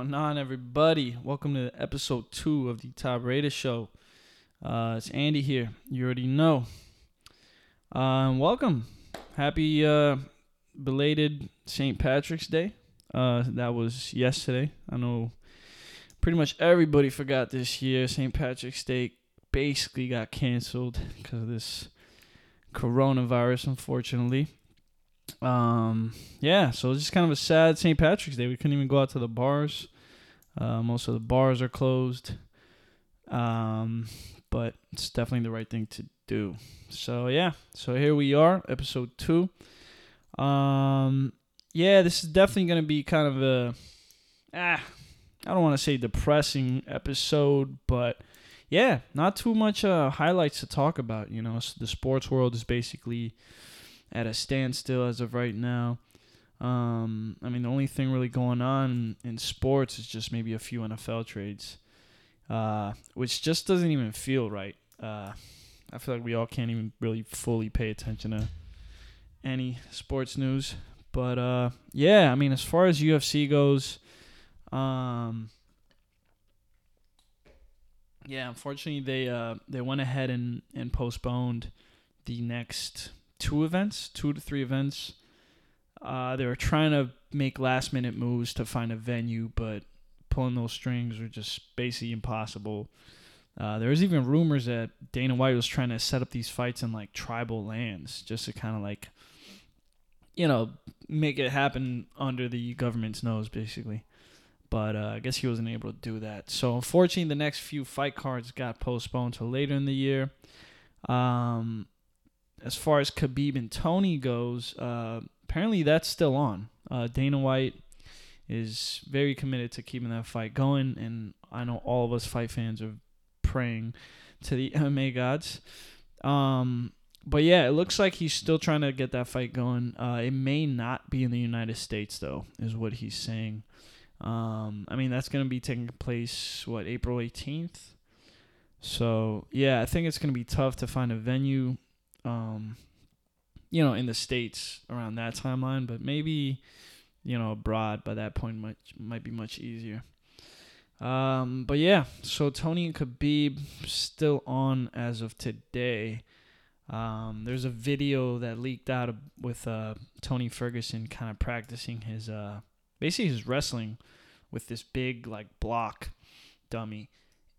Going on, everybody? Welcome to episode two of the Top Rated Show. Uh, it's Andy here. You already know. Um, welcome. Happy uh, belated St. Patrick's Day. Uh, that was yesterday. I know pretty much everybody forgot this year. St. Patrick's Day basically got canceled because of this coronavirus, unfortunately. Um, yeah, so it's just kind of a sad St. Patrick's Day. We couldn't even go out to the bars. Uh, most of the bars are closed. Um, but it's definitely the right thing to do. So yeah, so here we are, episode two. Um, yeah, this is definitely gonna be kind of a ah, I don't want to say depressing episode, but yeah, not too much uh, highlights to talk about. You know, so the sports world is basically at a standstill as of right now. Um, I mean, the only thing really going on in sports is just maybe a few NFL trades, uh, which just doesn't even feel right. Uh, I feel like we all can't even really fully pay attention to any sports news. But uh, yeah, I mean, as far as UFC goes, um, yeah, unfortunately they uh, they went ahead and, and postponed the next two events, two to three events. Uh, they were trying to make last minute moves to find a venue, but pulling those strings were just basically impossible. Uh, there was even rumors that Dana White was trying to set up these fights in like tribal lands just to kind of like, you know, make it happen under the government's nose, basically. But uh, I guess he wasn't able to do that. So unfortunately, the next few fight cards got postponed to later in the year. Um, as far as Khabib and Tony goes, uh, apparently that's still on. Uh, Dana White is very committed to keeping that fight going, and I know all of us fight fans are praying to the MMA gods. Um, but yeah, it looks like he's still trying to get that fight going. Uh, it may not be in the United States though, is what he's saying. Um, I mean that's gonna be taking place what April eighteenth. So yeah, I think it's gonna be tough to find a venue um, you know, in the states around that timeline, but maybe, you know, abroad by that point might might be much easier. Um, but yeah, so Tony and Khabib still on as of today. Um, there's a video that leaked out with uh, Tony Ferguson kind of practicing his uh, basically his wrestling with this big like block dummy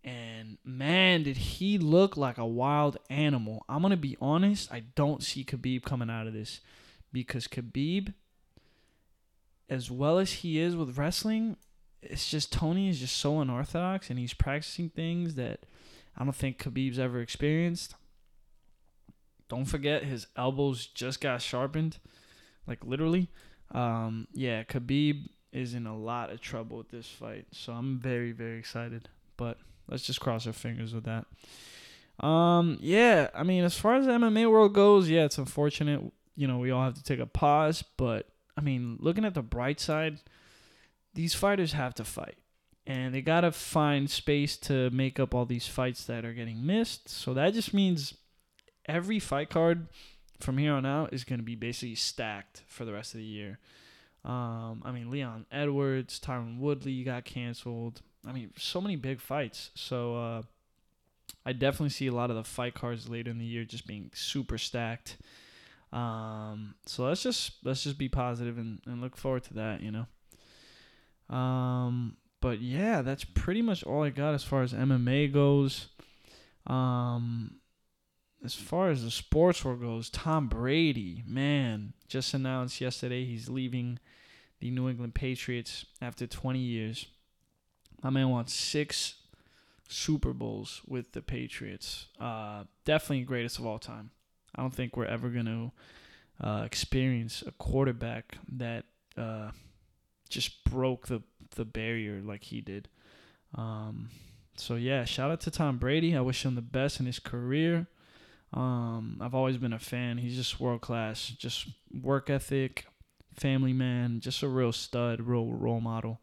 and man, did he look like a wild animal. I'm going to be honest, I don't see Khabib coming out of this because Khabib, as well as he is with wrestling, it's just Tony is just so unorthodox and he's practicing things that I don't think Khabib's ever experienced. Don't forget his elbows just got sharpened, like literally. Um, yeah, Khabib is in a lot of trouble with this fight, so I'm very very excited. But Let's just cross our fingers with that. Um, yeah, I mean, as far as the MMA world goes, yeah, it's unfortunate. You know, we all have to take a pause, but I mean, looking at the bright side, these fighters have to fight. And they got to find space to make up all these fights that are getting missed. So that just means every fight card from here on out is going to be basically stacked for the rest of the year. Um, I mean, Leon Edwards, Tyron Woodley got canceled. I mean, so many big fights. So uh, I definitely see a lot of the fight cards later in the year just being super stacked. Um, so let's just let's just be positive and, and look forward to that, you know. Um, but yeah, that's pretty much all I got as far as MMA goes. Um, as far as the sports world goes, Tom Brady, man, just announced yesterday he's leaving the New England Patriots after 20 years. My man wants six Super Bowls with the Patriots. Uh, definitely greatest of all time. I don't think we're ever going to uh, experience a quarterback that uh, just broke the, the barrier like he did. Um, so, yeah, shout out to Tom Brady. I wish him the best in his career. Um, I've always been a fan. He's just world class. Just work ethic, family man, just a real stud, real role model.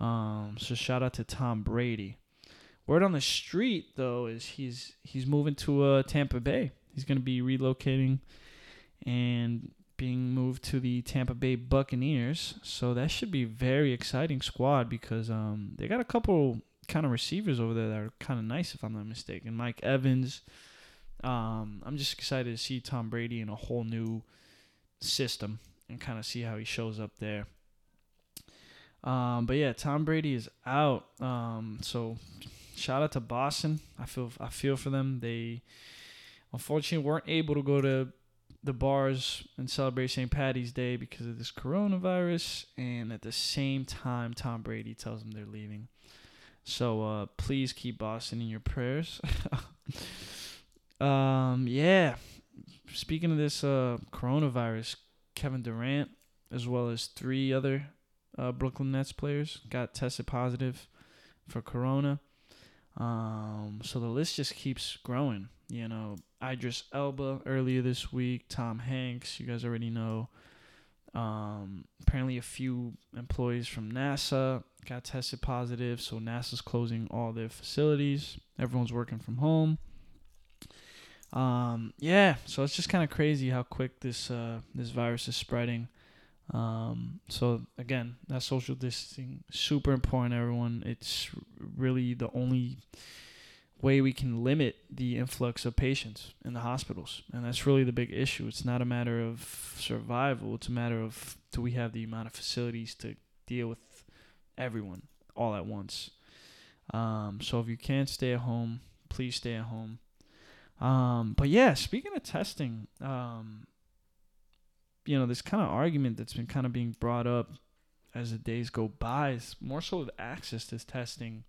Um, so shout out to Tom Brady. Word on the street though is he's he's moving to uh, Tampa Bay. He's gonna be relocating and being moved to the Tampa Bay Buccaneers. So that should be very exciting squad because um, they got a couple kind of receivers over there that are kind of nice, if I'm not mistaken. Mike Evans. Um, I'm just excited to see Tom Brady in a whole new system and kind of see how he shows up there. Um, but yeah, Tom Brady is out. Um, so shout out to Boston. I feel I feel for them. They unfortunately weren't able to go to the bars and celebrate St. Patty's Day because of this coronavirus. And at the same time, Tom Brady tells them they're leaving. So uh, please keep Boston in your prayers. um, yeah. Speaking of this uh, coronavirus, Kevin Durant, as well as three other uh, Brooklyn Nets players, got tested positive for corona. Um, so the list just keeps growing. You know, Idris Elba earlier this week, Tom Hanks, you guys already know. Um, apparently, a few employees from NASA got tested positive, so NASA's closing all their facilities. Everyone's working from home. Um, yeah, so it's just kind of crazy how quick this uh, this virus is spreading. Um, so again, that social distancing super important. Everyone, it's really the only way we can limit the influx of patients in the hospitals. And that's really the big issue. It's not a matter of survival, it's a matter of do we have the amount of facilities to deal with everyone all at once. Um, so if you can't stay at home, please stay at home. Um, but yeah, speaking of testing, um, you know, this kind of argument that's been kind of being brought up as the days go by is more so the access to testing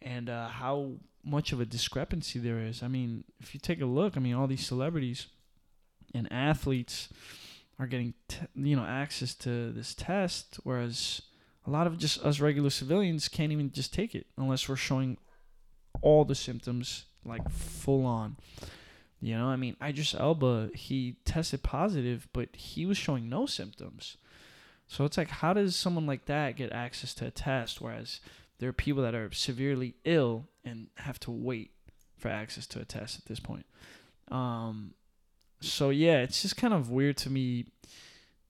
and uh, how much of a discrepancy there is. I mean, if you take a look, I mean, all these celebrities and athletes are getting, t- you know, access to this test, whereas a lot of just us regular civilians can't even just take it unless we're showing all the symptoms like full on. You know, I mean, Idris Elba, he tested positive, but he was showing no symptoms. So it's like, how does someone like that get access to a test, whereas there are people that are severely ill and have to wait for access to a test at this point. Um, so yeah, it's just kind of weird to me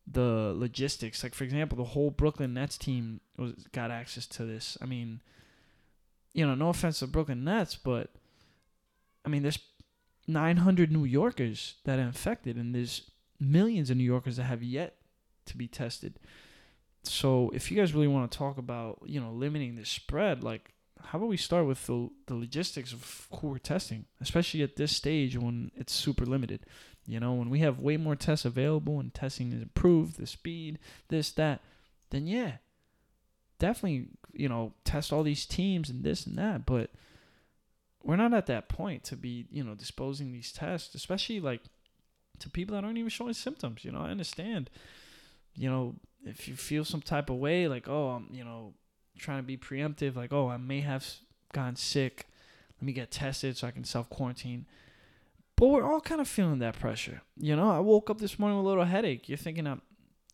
the logistics. Like for example, the whole Brooklyn Nets team was got access to this. I mean, you know, no offense to Brooklyn Nets, but I mean, there's 900 New Yorkers that are infected, and there's millions of New Yorkers that have yet to be tested. So if you guys really want to talk about you know limiting the spread like how about we start with the, the logistics of who we're testing especially at this stage when it's super limited. You know when we have way more tests available and testing is improved the speed this that then yeah definitely you know test all these teams and this and that but we're not at that point to be you know disposing these tests especially like to people that aren't even showing symptoms you know i understand you know if you feel some type of way, like oh, I'm you know trying to be preemptive, like oh, I may have gone sick, let me get tested so I can self quarantine. But we're all kind of feeling that pressure. You know, I woke up this morning with a little headache. You're thinking, I'm,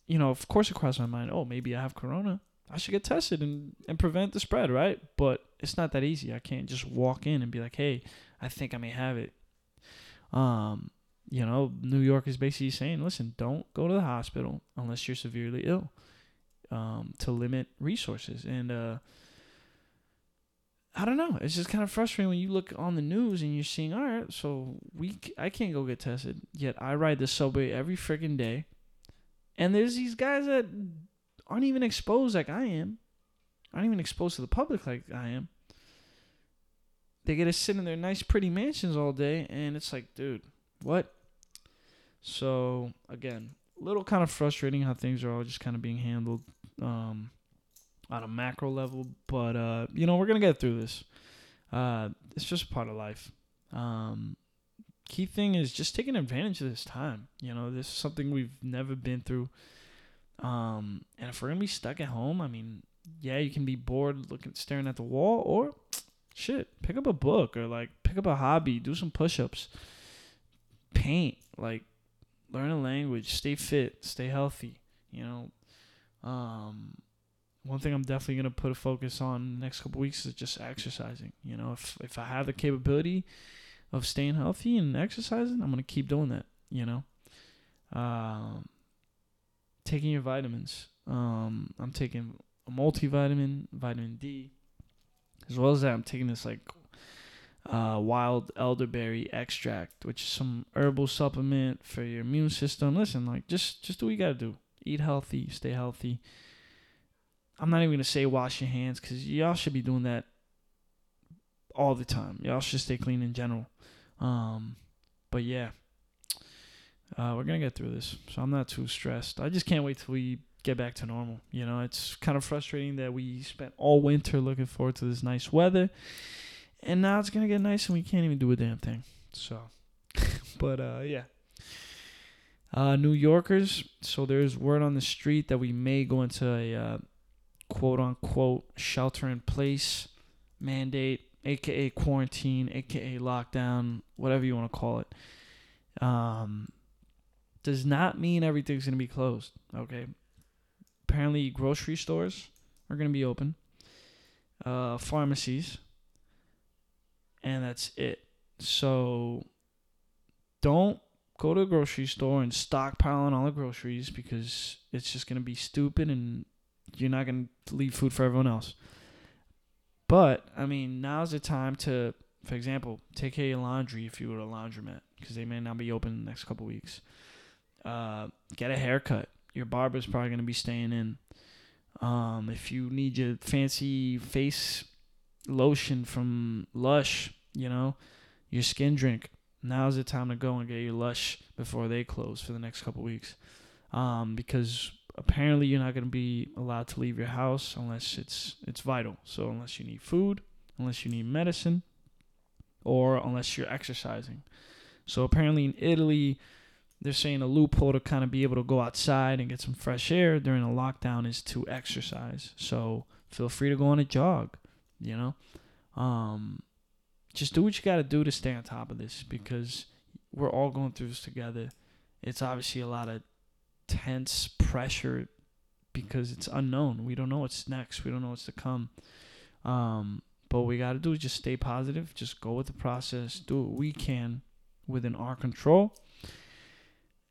you know, of course it crossed my mind, oh, maybe I have corona. I should get tested and, and prevent the spread, right? But it's not that easy. I can't just walk in and be like, hey, I think I may have it. Um, you know, New York is basically saying, listen, don't go to the hospital unless you're severely ill um, to limit resources. And uh, I don't know. It's just kind of frustrating when you look on the news and you're seeing, all right, so we I can't go get tested, yet I ride the subway every freaking day. And there's these guys that aren't even exposed like I am, aren't even exposed to the public like I am. They get to sit in their nice, pretty mansions all day, and it's like, dude, what? So again, a little kind of frustrating how things are all just kind of being handled um, on a macro level, but uh, you know we're gonna get through this. Uh, it's just part of life. Um, key thing is just taking advantage of this time. You know, this is something we've never been through. Um, and if we're gonna be stuck at home, I mean, yeah, you can be bored looking staring at the wall, or shit, pick up a book or like pick up a hobby, do some push-ups, paint, like learn a language, stay fit, stay healthy. You know, um, one thing I'm definitely gonna put a focus on next couple weeks is just exercising. You know, if if I have the capability of staying healthy and exercising, I'm gonna keep doing that. You know, Um, taking your vitamins. Um, I'm taking a multivitamin, vitamin D, as well as that. I'm taking this like uh, wild elderberry extract, which is some herbal supplement for your immune system. Listen, like just just do what you gotta do. Eat healthy, stay healthy. I'm not even gonna say wash your hands because y'all should be doing that all the time. Y'all should stay clean in general. Um, but yeah, uh, we're gonna get through this, so I'm not too stressed. I just can't wait till we get back to normal. You know, it's kind of frustrating that we spent all winter looking forward to this nice weather, and now it's gonna get nice and we can't even do a damn thing. So, but uh, yeah. Uh, New Yorkers. So there's word on the street that we may go into a uh, quote unquote shelter in place mandate, aka quarantine, aka lockdown, whatever you want to call it. Um, does not mean everything's gonna be closed. Okay. Apparently, grocery stores are gonna be open. Uh, pharmacies, and that's it. So don't go to a grocery store and stockpile on all the groceries because it's just gonna be stupid and you're not gonna leave food for everyone else. But I mean, now's the time to, for example, take care of your laundry if you were a laundromat because they may not be open in the next couple weeks. Uh, get a haircut. Your barber's probably gonna be staying in. Um, if you need your fancy face lotion from Lush, you know, your skin drink. Now's the time to go and get your Lush before they close for the next couple weeks. Um, because apparently you're not going to be allowed to leave your house unless it's it's vital. So unless you need food, unless you need medicine, or unless you're exercising. So apparently in Italy, they're saying a loophole to kind of be able to go outside and get some fresh air during a lockdown is to exercise. So feel free to go on a jog, you know. Um, just do what you got to do to stay on top of this because we're all going through this together. It's obviously a lot of tense pressure because it's unknown. We don't know what's next. We don't know what's to come. Um, but we got to do is just stay positive. Just go with the process. Do what we can within our control.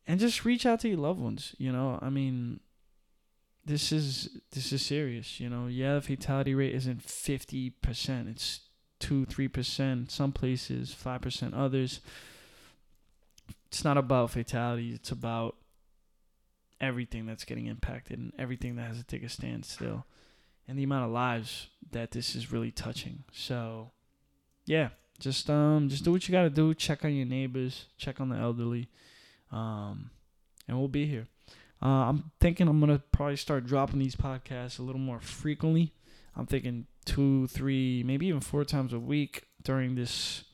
And just reach out to your loved ones. You know, I mean, this is this is serious. You know, yeah, the fatality rate isn't fifty percent. It's two, three percent. Some places, five percent. Others. It's not about fatality. It's about everything that's getting impacted and everything that has to take a stand still and the amount of lives that this is really touching. So, yeah, just um just do what you got to do, check on your neighbors, check on the elderly. Um and we'll be here. Uh, I'm thinking I'm gonna probably start dropping these podcasts a little more frequently. I'm thinking two, three, maybe even four times a week during this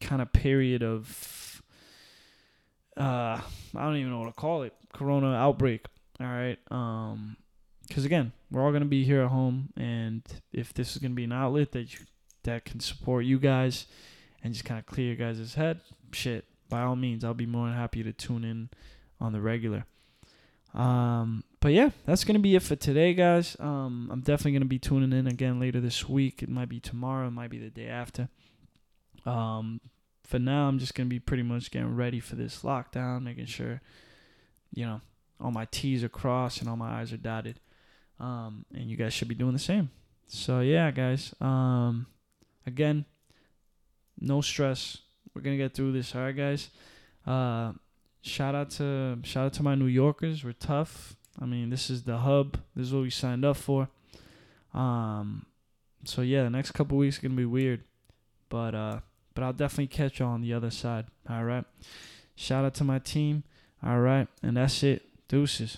kind of period of uh I don't even know what to call it corona outbreak all right um because again we're all gonna be here at home and if this is gonna be an outlet that you that can support you guys and just kind of clear your guys' head shit by all means I'll be more than happy to tune in on the regular um but yeah that's gonna be it for today guys um I'm definitely gonna be tuning in again later this week it might be tomorrow it might be the day after um for now, I'm just gonna be pretty much getting ready for this lockdown, making sure, you know, all my T's are crossed and all my I's are dotted. Um, and you guys should be doing the same. So yeah, guys. Um, again, no stress. We're gonna get through this. All right, guys. Uh, shout out to shout out to my New Yorkers. We're tough. I mean, this is the hub. This is what we signed up for. Um, so yeah, the next couple weeks are gonna be weird, but uh but I'll definitely catch you on the other side. All right. Shout out to my team. All right. And that's it. Deuces.